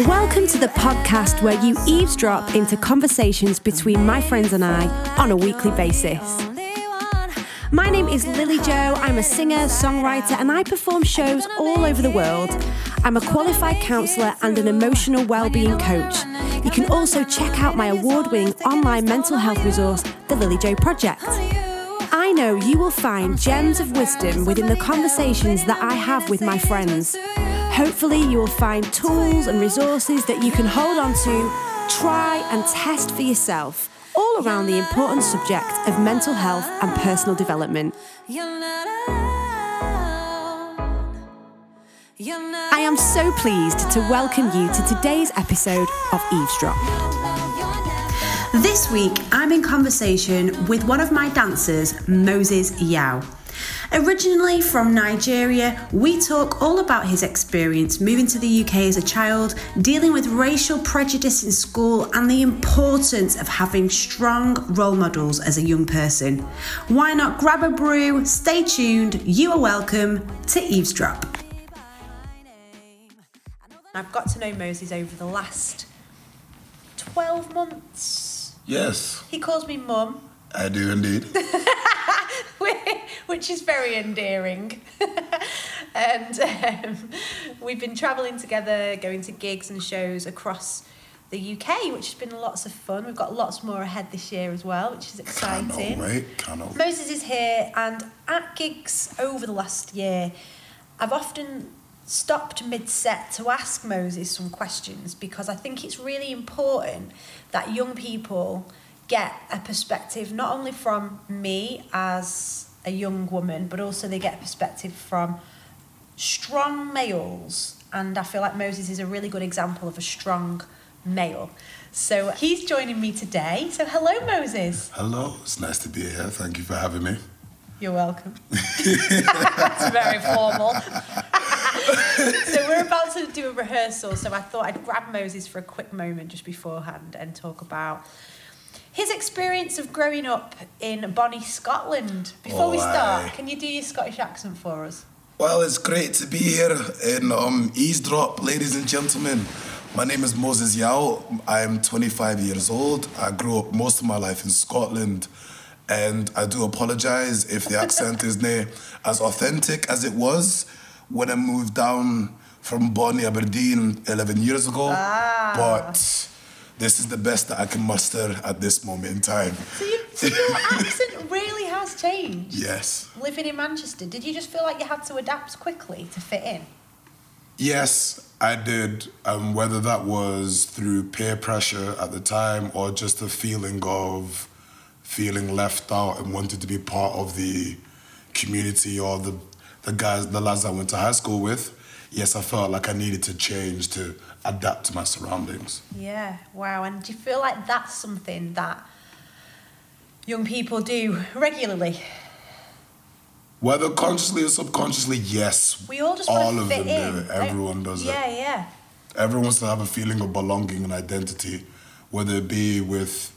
Welcome to the podcast where you eavesdrop into conversations between my friends and I on a weekly basis. My name is Lily Jo. I'm a singer, songwriter, and I perform shows all over the world. I'm a qualified counsellor and an emotional well-being coach. You can also check out my award-winning online mental health resource, the Lily Jo Project. I know you will find gems of wisdom within the conversations that I have with my friends. Hopefully, you will find tools and resources that you can hold on to, try and test for yourself, all around the important subject of mental health and personal development. I am so pleased to welcome you to today's episode of Eavesdrop. This week, I'm in conversation with one of my dancers, Moses Yao. Originally from Nigeria, we talk all about his experience moving to the UK as a child, dealing with racial prejudice in school, and the importance of having strong role models as a young person. Why not grab a brew, stay tuned, you are welcome to Eavesdrop. I've got to know Moses over the last 12 months. Yes, He calls me mum. I do indeed. which is very endearing. and um, we've been travelling together, going to gigs and shows across the UK, which has been lots of fun. We've got lots more ahead this year as well, which is exciting. Cannot. Moses is here, and at gigs over the last year, I've often stopped mid set to ask Moses some questions because I think it's really important that young people get a perspective not only from me as a young woman, but also they get perspective from strong males. And I feel like Moses is a really good example of a strong male. So he's joining me today. So hello, Moses. Hello, it's nice to be here. Thank you for having me. You're welcome. That's very formal. so we're about to do a rehearsal, so I thought I'd grab Moses for a quick moment just beforehand and talk about his experience of growing up in Bonnie, Scotland. Before we Oh, start, aye. can you do your Scottish accent for us? Well, it's great to be here in um, Eavesdrop, ladies and gentlemen. My name is Moses Yao. I'm 25 years old. I grew up most of my life in Scotland. And I do apologize if the accent is not as authentic as it was when I moved down from Bonnie, Aberdeen 11 years ago. But this is the best that I can muster at this moment in time. So, you, so your accent really has changed. Yes. Living in Manchester, did you just feel like you had to adapt quickly to fit in? Yes, I did. Um, whether that was through peer pressure at the time or just a feeling of feeling left out and wanting to be part of the community or the the guys, the lads I went to high school with. Yes, I felt like I needed to change to adapt to my surroundings. Yeah, wow. And do you feel like that's something that young people do regularly? Whether consciously or subconsciously, yes. We all just all want to of fit them in. do it. Everyone does yeah, it. Yeah, Everyone wants to have a feeling of belonging and identity, whether it be with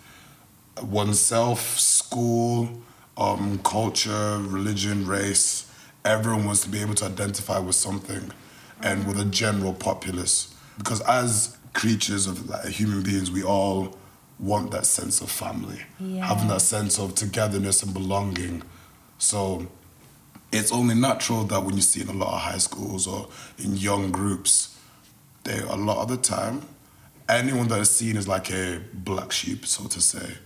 oneself, school, um, culture, religion, race. Everyone wants to be able to identify with something and with a general populace. Because as creatures of like, human beings, we all want that sense of family, Yeah. having that sense of togetherness and belonging. So it's only natural that when you see in a lot of high schools or in young groups, they a lot of the time, anyone that is seen as like a black sheep, so to say,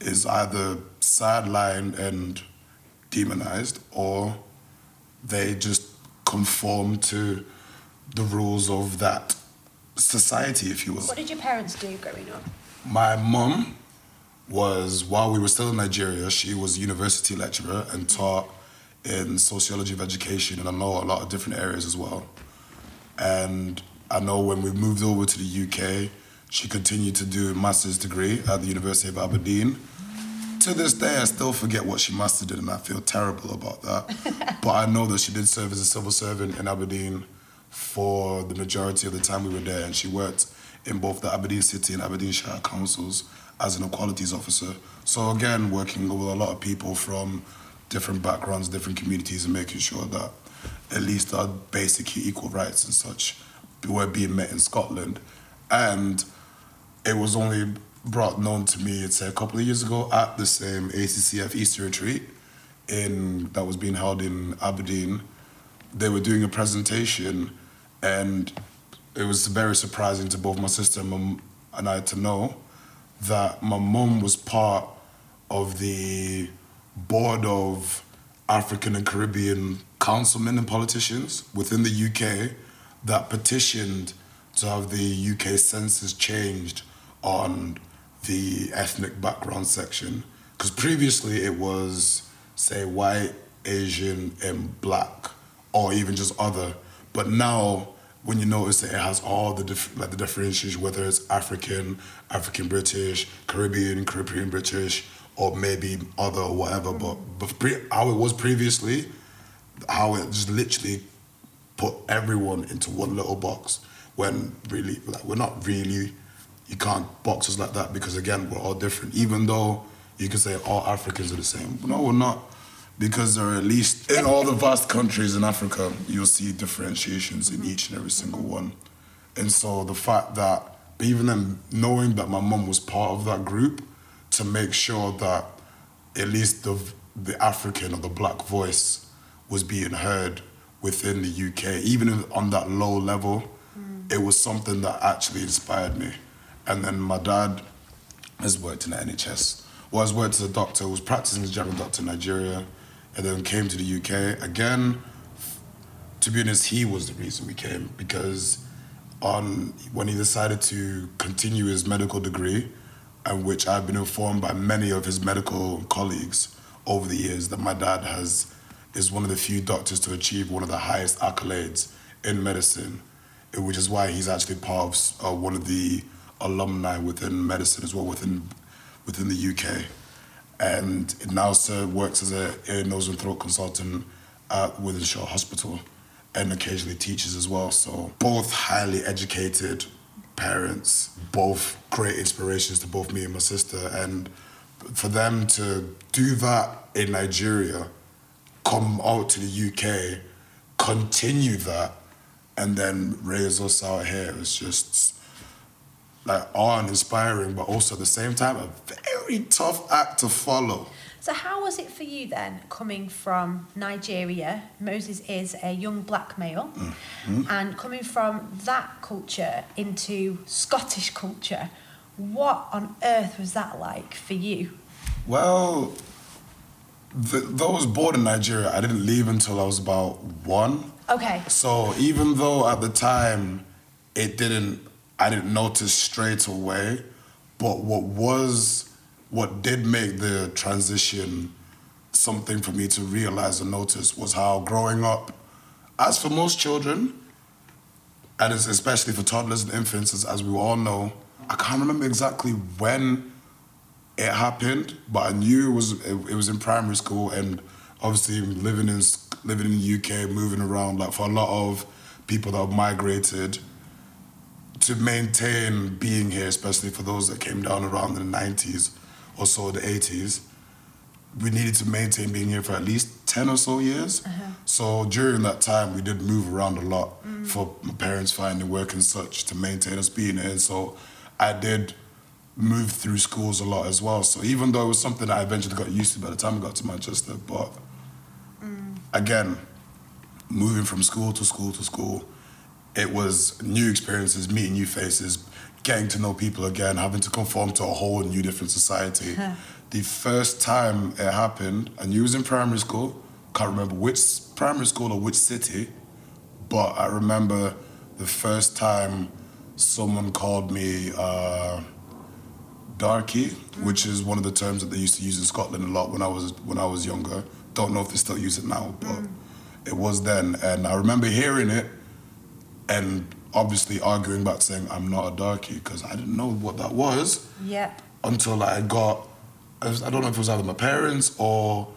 is either sidelined and demonized or they just conform to the rules of that society, if you will. What did your parents do growing up? My mum was, while we were still in Nigeria, she was a university lecturer and mm-hmm. taught in sociology of education, and I know a lot of different areas as well. And I know when we moved over to the UK, she continued to do a master's degree at the University of Aberdeen. Mm. To this day, I still forget what she mastered in, and I feel terrible about that. but I know that she did serve as a civil servant in Aberdeen for the majority of the time we were there, and she worked in both the Aberdeen City and Aberdeenshire councils as an equalities officer. So again, working with a lot of people from different backgrounds, different communities, and making sure that at least our basic equal rights and such were being met in Scotland, and it was only brought known to me, it's a couple of years ago at the same ACCF Easter retreat in that was being held in Aberdeen. They were doing a presentation, and it was very surprising to both my sister and, I to know that my mum was part of the board of African and Caribbean councilmen and politicians within the UK that petitioned to have the UK census changed on the ethnic background section. Because previously it was, say, white, Asian, and black, or even just other. But now, when you notice that it has all the diff- like the differentiation, whether it's African, African British, Caribbean, Caribbean British, or maybe other or whatever. But, but pre- how it was previously, how it just literally put everyone into one little box when really like we're not really you can't box us like that because again we're all different even though you can say all africans are the same no we're not because there are at least in all the vast countries in africa you'll see differentiations in each and every single one and so the fact that even then knowing that my mum was part of that group to make sure that at least the the african or the black voice was being heard within the UK, even on that low level, mm. it was something that actually inspired me. And then my dad has worked in the NHS. Well, has worked as a doctor, was practicing as a general doctor in Nigeria, and then came to the UK. Again, to be honest, he was the reason we came because on when he decided to continue his medical degree, and which I've been informed by many of his medical colleagues over the years that my dad has is one of the few doctors to achieve one of the highest accolades in medicine, which is why he's actually part of uh, one of the alumni within medicine as well within within the UK, and now sir works as a ear, nose, and throat consultant at Wythenshawe Hospital, and occasionally teaches as well. So both highly educated parents, both great inspirations to both me and my sister, and for them to do that in Nigeria come out to the UK, continue that, and then raise us out here. It's just like awe inspiring, but also at the same time a very tough act to follow. So, how was it for you then, coming from Nigeria? Moses is a young black male, mm-hmm. and coming from that culture into Scottish culture. What on earth was that like for you? Well, the, was born in Nigeria, I didn't leave until I was about one. Okay. So even though at the time it didn't, I didn't notice straight away, but what was, what did make the transition something for me to realize and notice was how growing up, as for most children, and especially for toddlers and infants, as, as we all know, I can't remember exactly when it happened, but I knew it was it, it, was in primary school, and obviously living in living in the UK, moving around. Like for a lot of people that have migrated, to maintain being here, especially for those that came down around the nineties or so, the eighties, we needed to maintain being here for at least ten or so years. Uh-huh. So during that time, we did move around a lot mm. for my parents finding work and such to maintain us being here. So I did move through schools a lot as well. So even though it was something that I eventually got used to by the time I got to Manchester, but mm. again, moving from school to school to school, it was new experiences, meeting new faces, getting to know people again, having to conform to a whole new different society. the first time it happened, and you was in primary school, can't remember which primary school or which city, but I remember the first time someone called me. Uh, darkie, which is one of the terms that they used to use in Scotland a lot when I was when I was younger. Don't know if they still use it now, but mm. it was then. And I remember hearing it and obviously arguing about saying I'm not a darkie because I didn't know what that was. Until I got, I don't know if it was either my parents or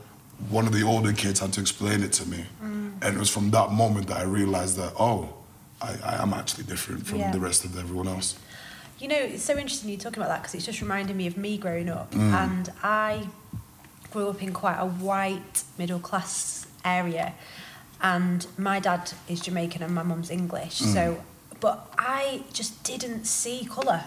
one of the older kids had to explain it to me. Mm. And it was from that moment that I realized that, oh, I, I am actually different from yeah. the rest of everyone else. You know, it's so interesting you talking about that because it's just reminding me of me growing up. Mm. And I grew up in quite a white middle class area. And my dad is Jamaican and my mum's English. Mm. So but I just didn't see colour.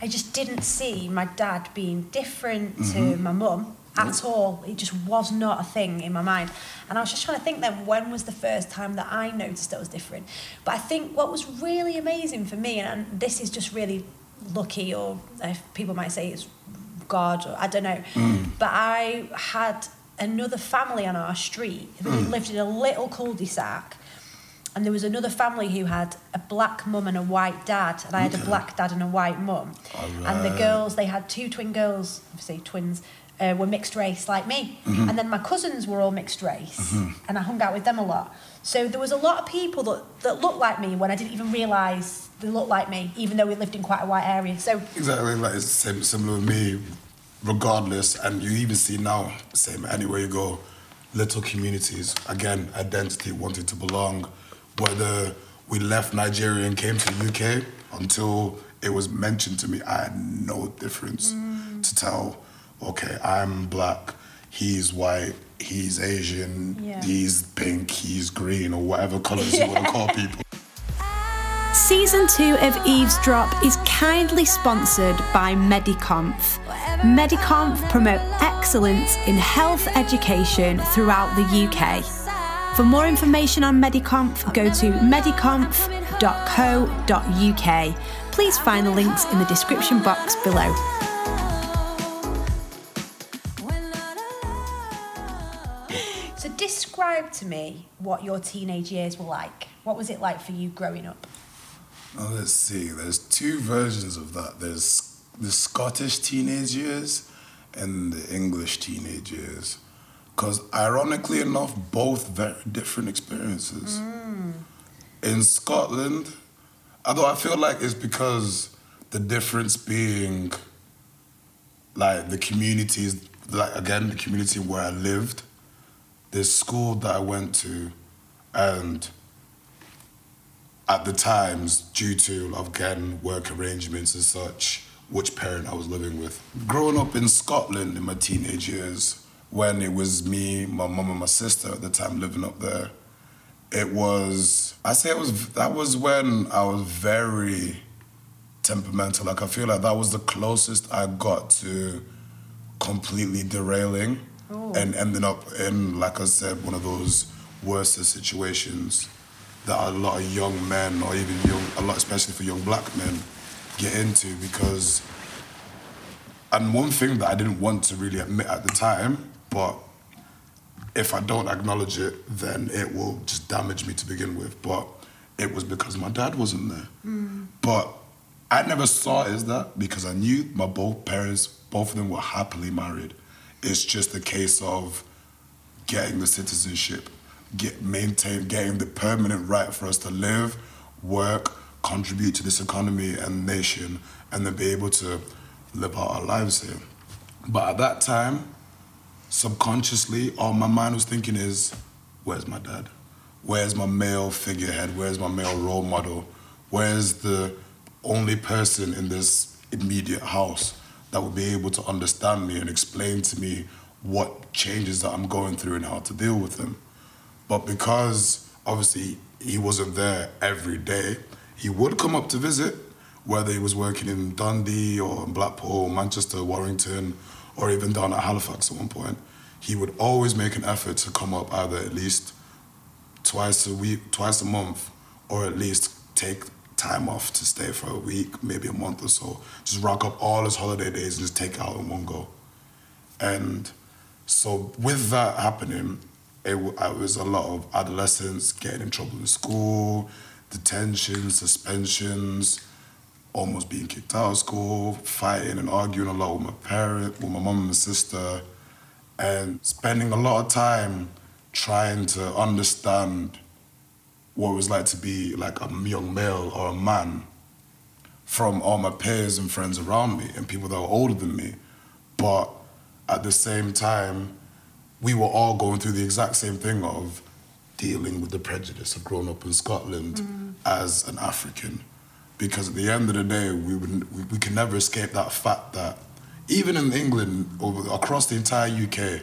I just didn't see my dad being different Mm-hmm. to my mum at all. It just was not a thing in my mind. And I was just trying to think then when was the first time that I noticed it was different. But I think what was really amazing for me, and, and this is just really lucky, or if people might say it's God, or I don't know, but I had another family on our street who hmm. lived in a little cul-de-sac. And there was another family who had a black mum and a white dad, and I had a black dad and a white mum. And the girls, they had two twin girls, obviously twins, uh, were mixed race like me. Mm-hmm. And then my cousins were all mixed race, mm-hmm. and I hung out with them a lot. So there was a lot of people that, that looked like me when I didn't even realise they looked like me, even though we lived in quite a white area. So Exactly, like it's same, similar with me, regardless. And you even see now, same anywhere you go, little communities. Again, identity, wanting to belong. Whether we left Nigeria and came to the UK, until it was mentioned to me, I had no difference mm. to tell. Okay, I'm black, he's white, he's Asian, Yeah. he's pink, he's green, or whatever colors you want to call people. Season 2 of Eavesdrop is kindly sponsored by Mediconf. Mediconf promote excellence in health education throughout the UK. For more information on Mediconf, go to mediconf.co.uk. Please find the links in the description box below. So, describe to me what your teenage years were like. What was it like for you growing up? Now let's see. There's two versions of that. There's the Scottish teenage years and the English teenage years. Because ironically enough, both very different experiences. Mm. In Scotland, although I feel like it's because the difference being like the communities, like again, the community where I lived, the school that I went to, and at the times, due to again work arrangements and such, which parent I was living with. Growing up in Scotland in my teenage years, when it was me, my mum, and my sister at the time living up there, it was I say it was that was when I was very temperamental. Like I feel like that was the closest I got to completely derailing oh. and ending up in, like I said, one of those worst situations that a lot of young men or even young, a lot, especially for young black men, get into because. And one thing that I didn't want to really admit at the time, but if I don't acknowledge it, then it will just damage me to begin with. But it was because my dad wasn't there. Hmm. But I never saw it as that because I knew my both parents, both of them were happily married. It's just a case of getting the citizenship, get maintain, getting the permanent right for us to live, work, contribute to this economy and nation, and then be able to live out our lives here. But at that time, subconsciously, all my mind was thinking is, where's my dad? Where's my male figurehead? Where's my male role model? Where's the only person in this immediate house that would be able to understand me and explain to me what changes that I'm going through and how to deal with them? But because obviously he wasn't there every day, he would come up to visit, whether he was working in Dundee or in Blackpool, Manchester, Warrington, or even down at Halifax at one point. He would always make an effort to come up either at least twice a week, twice a month, or at least take time off to stay for a week, maybe a month or so. Just rock up all his holiday days and just take out in one go. And so with that happening, it, it was a lot of adolescents getting in trouble in school, detention, suspensions, almost being kicked out of school, fighting and arguing a lot with my parent, with my mum and my sister, and spending a lot of time trying to understand what it was like to be like a young male or a man from all my peers and friends around me and people that were older than me. But at the same time, we were all going through the exact same thing of dealing with the prejudice of growing up in Scotland as an African. Because at the end of the day, we, we, we can never escape that fact that even in England, over, across the entire UK,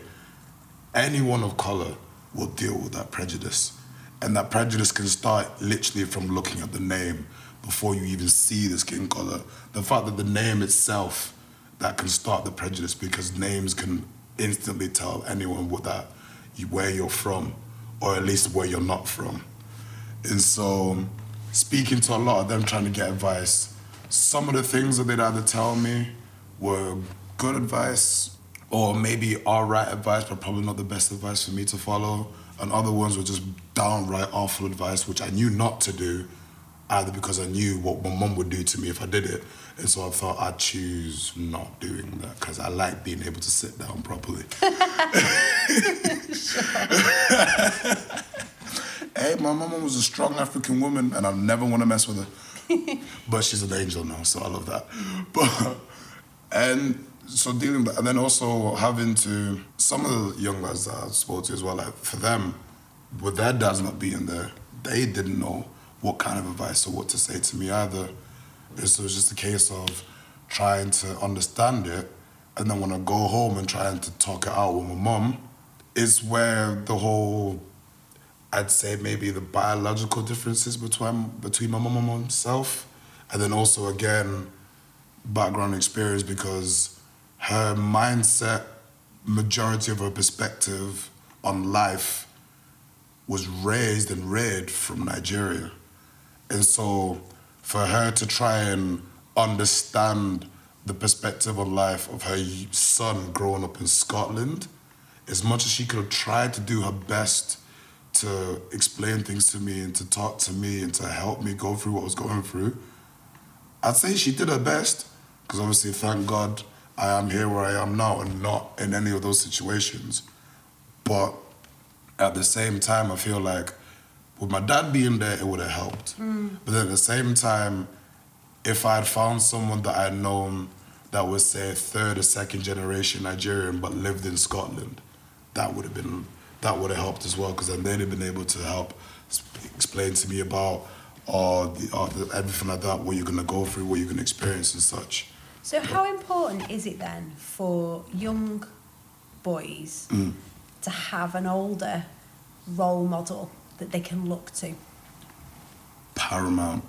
anyone of color will deal with that prejudice. And that prejudice can start literally from looking at the name, before you even see the skin color. The fact that the name itself that can start the prejudice because names can instantly tell anyone what that where you're from, or at least where you're not from. And so, speaking to a lot of them, trying to get advice, some of the things that they'd either tell me were good advice or maybe all right advice, but probably not the best advice for me to follow. And other ones were just downright awful advice, which I knew not to do, either because I knew what my mum would do to me if I did it. And so I thought I'd choose not doing that because I like being able to sit down properly. hey, my mama was a strong African woman, and I never want to mess with her. but she's an angel now, so I love that. But and so dealing with, and then also having to some of the young lads that I spoke to as well. Like for them, with their dads not being there, they didn't know what kind of advice or what to say to me either. It was just a case of trying to understand it, and then when I go home and trying to talk it out with my mum, is where the whole I'd say maybe the biological differences between between my mum and myself, and then also again background experience because her mindset, majority of her perspective on life was raised and reared from Nigeria. And so for her to try and understand the perspective on life of her son growing up in Scotland, as much as she could have tried to do her best to explain things to me and to talk to me and to help me go through what I was going through, I'd say she did her best. Because obviously, thank God, I am here where I am now and not in any of those situations. But at the same time, I feel like with my dad being there, it would have helped. Mm. But then at the same time, if I had found someone that I'd known that was, say, third or second generation Nigerian but lived in Scotland, that would have been that would have helped as well because then they'd have been able to help explain to me about all the, the, everything like that, what you're gonna go through, what you're gonna experience and such. So, how important is it then for young boys Mm. to have an older role model that they can look to? paramount,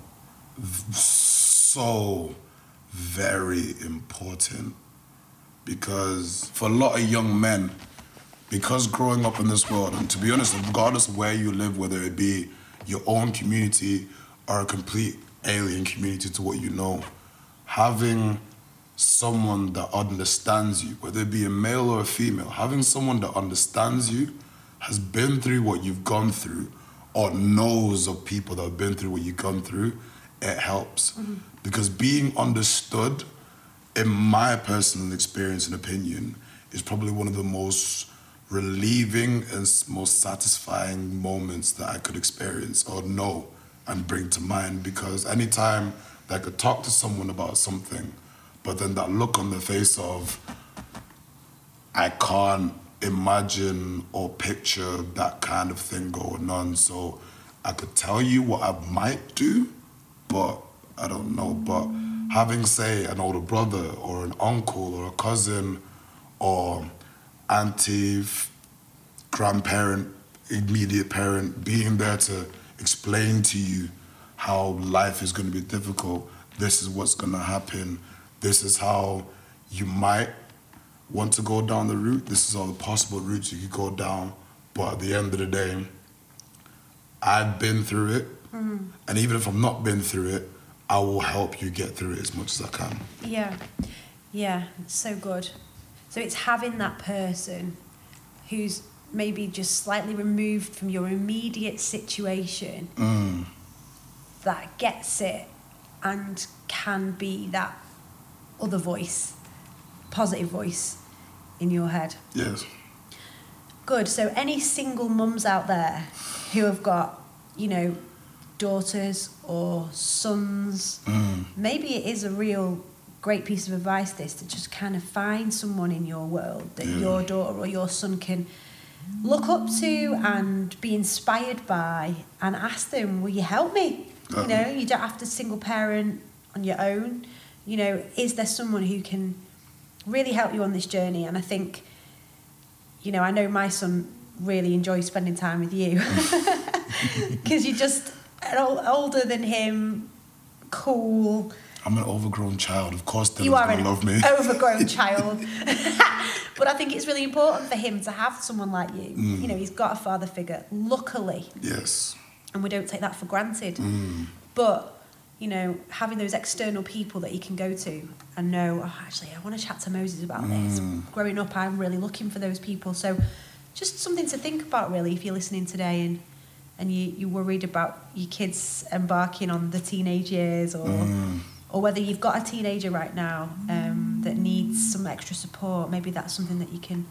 so very important because for a lot of young men, because growing up in this world, and to be honest, regardless of where you live, whether it be your own community or a complete alien community to what you know, having someone that understands you, whether it be a male or a female, having someone that understands you, has been through what you've gone through, or knows of people that have been through what you've gone through, it helps. Mm-hmm. Because being understood, in my personal experience and opinion, is probably one of the most relieving and most satisfying moments that I could experience or know and bring to mind. Because anytime that I could talk to someone about something, but then that look on the face of, I can't imagine or picture that kind of thing going on. So I could tell you what I might do, but I don't know. But having, say, an older brother or an uncle or a cousin or auntie, grandparent, immediate parent being there to explain to you how life is going to be difficult, this is what's going to happen, this is how you might want to go down the route. This is all the possible routes you could go down. But at the end of the day, I've been through it. And even if I've not been through it, I will help you get through it as much as I can. Yeah, yeah, so good. So it's having that person who's maybe just slightly removed from your immediate situation Mm. that gets it and can be that other voice, positive voice in your head. Yes. Good. So any single mums out there who have got, you know, daughters or sons, Mm. maybe it is a real great piece of advice this to just kind of find someone in your world that Yeah. your daughter or your son can look up to and be inspired by and ask them, will you help me? You know, you don't have to single parent on your own. You know, is there someone who can really help you on this journey? And I think, you know, I know my son really enjoys spending time with you because you're just older than him, cool. I'm an overgrown child. Of course, Dylan's You are gonna an love me. overgrown child. but I think it's really important for him to have someone like you. Mm. You know, he's got a father figure, luckily, Yes. and we don't take that for granted. Mm. But, you know, having those external people that you can go to and know, oh, actually, I want to chat to Moses about this. Mm. Growing up, I'm really looking for those people. So, just something to think about, really, if you're listening today and and you, you're worried about your kids embarking on the teenage years or Mm. or whether you've got a teenager right now um, that needs some extra support, maybe that's something that you can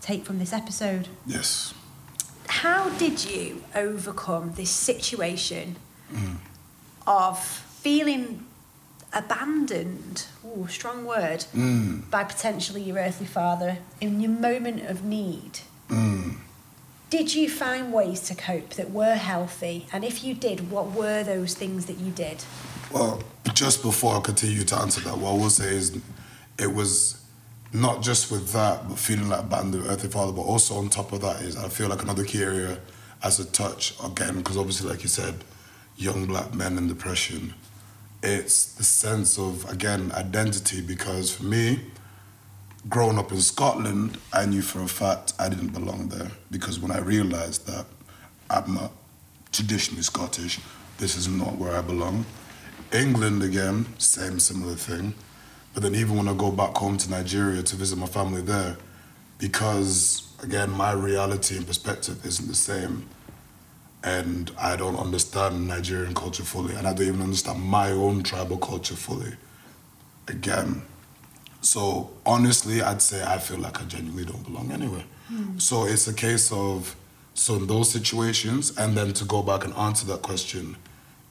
take from this episode. Yes. How did you overcome this situation of feeling abandoned? Ooh, strong word. Mm. By potentially your earthly father in your moment of need. Mm. Did you find ways to cope that were healthy? And if you did, what were those things that you did? Well, just before I continue to answer that, what I will say is it was not just with that, but feeling like abandoned earthly father, but also on top of that is I feel like another key area as a touch, again, because obviously, like you said, young black men and depression, it's the sense of, again, identity, because for me, growing up in Scotland, I knew for a fact I didn't belong there because when I realized that I'm traditionally Scottish, this is not where I belong. England again, same similar thing. But then even when I go back home to Nigeria to visit my family there, because again my reality and perspective isn't the same, and I don't understand Nigerian culture fully, and I don't even understand my own tribal culture fully. Again, so honestly, I'd say I feel like I genuinely don't belong anywhere. Hmm. So it's a case of so in those situations, and then to go back and answer that question,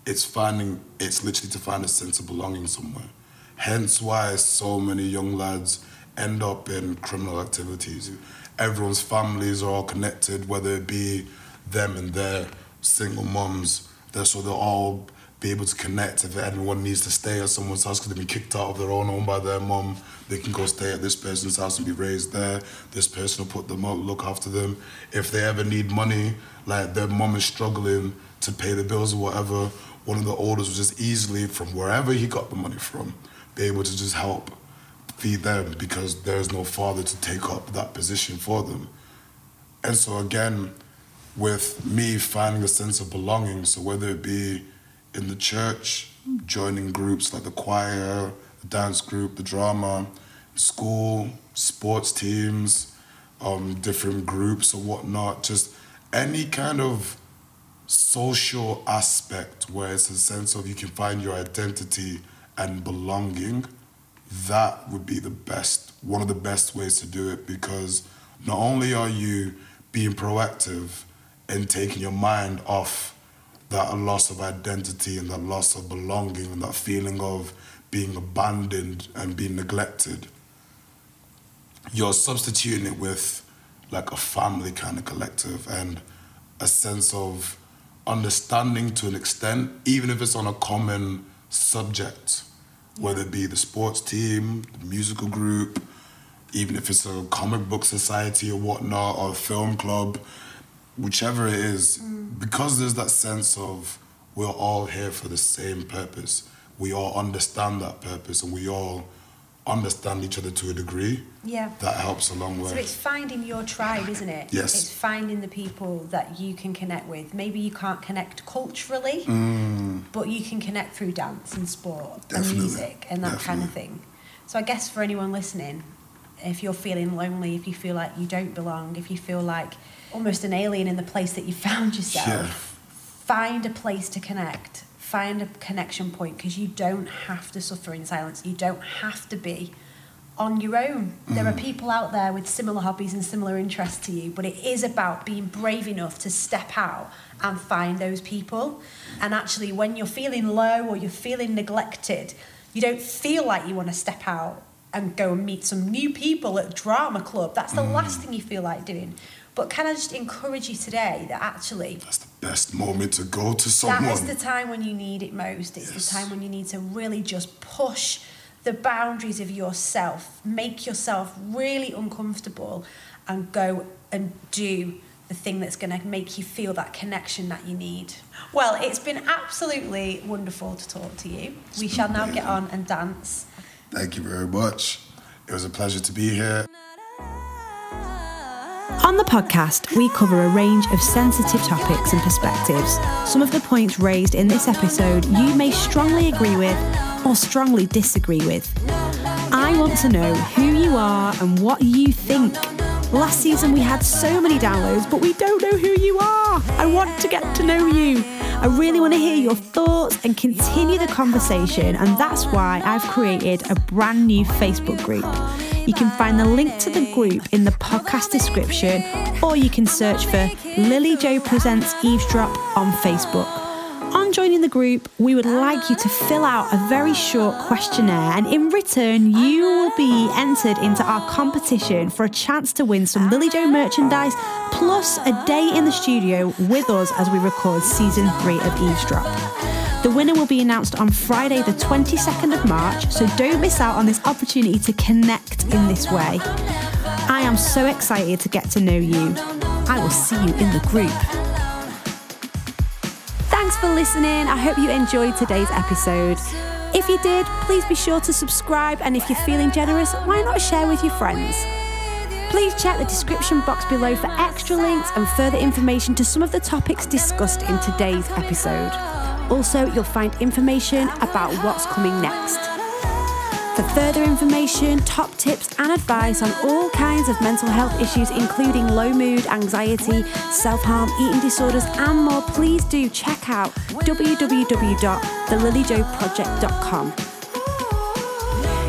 it's finding it's literally to find a sense of belonging somewhere. Hence why so many young lads end up in criminal activities. Everyone's families are all connected, whether it be them and their single moms. They're, so they'll all be able to connect. If anyone needs to stay at someone's house because they've been kicked out of their own home by their mom, they can go stay at this person's house and be raised there. This person will put them up, look after them. If they ever need money, like their mom is struggling to pay the bills or whatever, one of the oldest was just easily from wherever he got the money from, be able to just help feed them because there's no father to take up that position for them. And so again, with me finding a sense of belonging, so whether it be in the church, joining groups like the choir, the dance group, the drama, school, sports teams, um, different groups or whatnot, just any kind of social aspect where it's a sense of you can find your identity and belonging, that would be the best, one of the best ways to do it because not only are you being proactive and taking your mind off that loss of identity and that loss of belonging and that feeling of being abandoned and being neglected, you're substituting it with like a family kind of collective and a sense of understanding to an extent, even if it's on a common subject, whether it be the sports team, the musical group, even if it's a comic book society or whatnot, or a film club, whichever it is, because there's that sense of we're all here for the same purpose. We all understand that purpose and we all understand each other to a degree. Yeah. That helps a long way. So it's finding your tribe, isn't it? Yes. It's finding the people that you can connect with. Maybe you can't connect culturally, Mm. but you can connect through dance and sport Definitely. and music and that kind of thing. So I guess for anyone listening, if you're feeling lonely, if you feel like you don't belong, if you feel like almost an alien in the place that you found yourself, Yeah. find a place to connect. Find a connection point because you don't have to suffer in silence. You don't have to be on your own. There are mm. people out there with similar hobbies and similar interests to you, but it is about being brave enough to step out and find those people. And actually, when you're feeling low or you're feeling neglected, you don't feel like you want to step out and go and meet some new people at drama club. That's the last mm. thing you feel like doing. But can I just encourage you today that actually That's the best moment to go to someone. that is the time when you need it most. It's Yes. the time when you need to really just push the boundaries of yourself, make yourself really uncomfortable, and go and do the thing that's going to make you feel that connection that you need. Well, it's been absolutely wonderful to talk to you. We shall now get on and dance. Thank you very much. It was a pleasure to be here. On the podcast, we cover a range of sensitive topics and perspectives. Some of the points raised in this episode you may strongly agree with or strongly disagree with. I want to know who you are and what you think. Last season we had so many downloads, but we don't know who you are. I want to get to know you. I really want to hear your thoughts and continue the conversation, and that's why I've created a brand new Facebook group. You can find the link to the group in the podcast description, or you can search for Lily Jo Presents Eavesdrop on Facebook. On joining the group, we would like you to fill out a very short questionnaire, and in return, you will be entered into our competition for a chance to win some Lily Jo merchandise plus a day in the studio with us as we record season three of Eavesdrop. The winner will be announced on Friday, the 22nd of March, so don't miss out on this opportunity to connect in this way. I am so excited to get to know you. I will see you in the group. Thanks for listening. I hope you enjoyed today's episode. If you did, please be sure to subscribe, and if you're feeling generous, why not share with your friends? Please check the description box below for extra links and further information to some of the topics discussed in today's episode. Also, you'll find information about what's coming next. For further information, top tips, and advice on all kinds of mental health issues, including low mood, anxiety, self harm, eating disorders, and more, please do check out www.thelilyjoproject.com.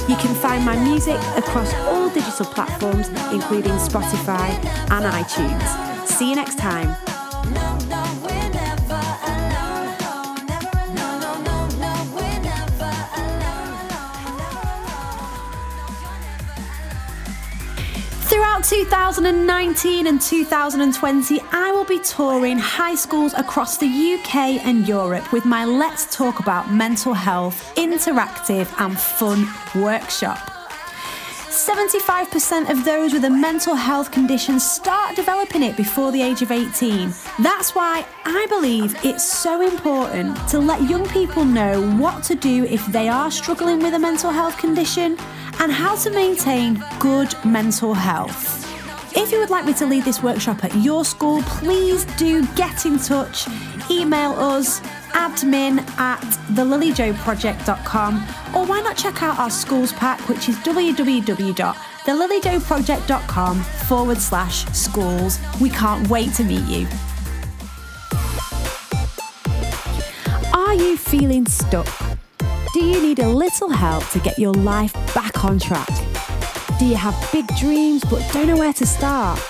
You can find my music across all digital platforms, including Spotify and iTunes. See you next time. Throughout 2019 and 2020, I will be touring high schools across the UK and Europe with my Let's Talk About Mental Health interactive and fun workshop. 75% of those with a mental health condition start developing it before the age of 18. That's why I believe it's so important to let young people know what to do if they are struggling with a mental health condition and how to maintain good mental health. If you would like me to lead this workshop at your school, please do get in touch. Email us admin at thelilyjoproject.com or why not check out our schools pack, which is www.thelilyjoproject.com forward slash schools. We can't wait to meet you. Are you feeling stuck? Do you need a little help to get your life back on track? Do you have big dreams but don't know where to start?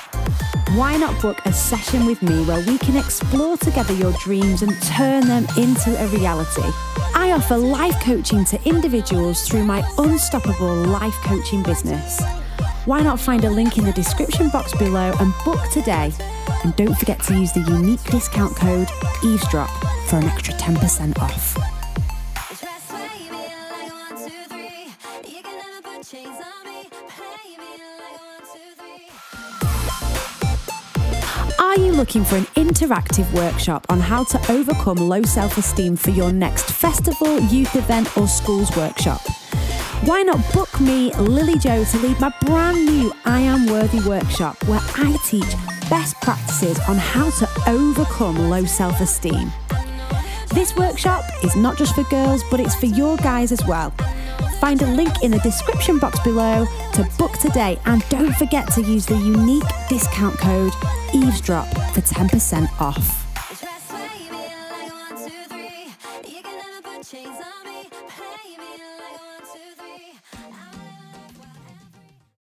Why not book a session with me where we can explore together your dreams and turn them into a reality? I offer life coaching to individuals through my unstoppable life coaching business. Why not find a link in the description box below and book today? And don't forget to use the unique discount code EAVESDROP for an extra 10% off. Looking for an interactive workshop on how to overcome low self esteem for your next festival, youth event, or schools workshop? Why not book me, Lily Jo, to lead my brand new I Am Worthy workshop where I teach best practices on how to overcome low self esteem? This workshop is not just for girls, but it's for your guys as well. Find a link in the description box below to book today and don't forget to use the unique discount code EAVESDROP for 10% off.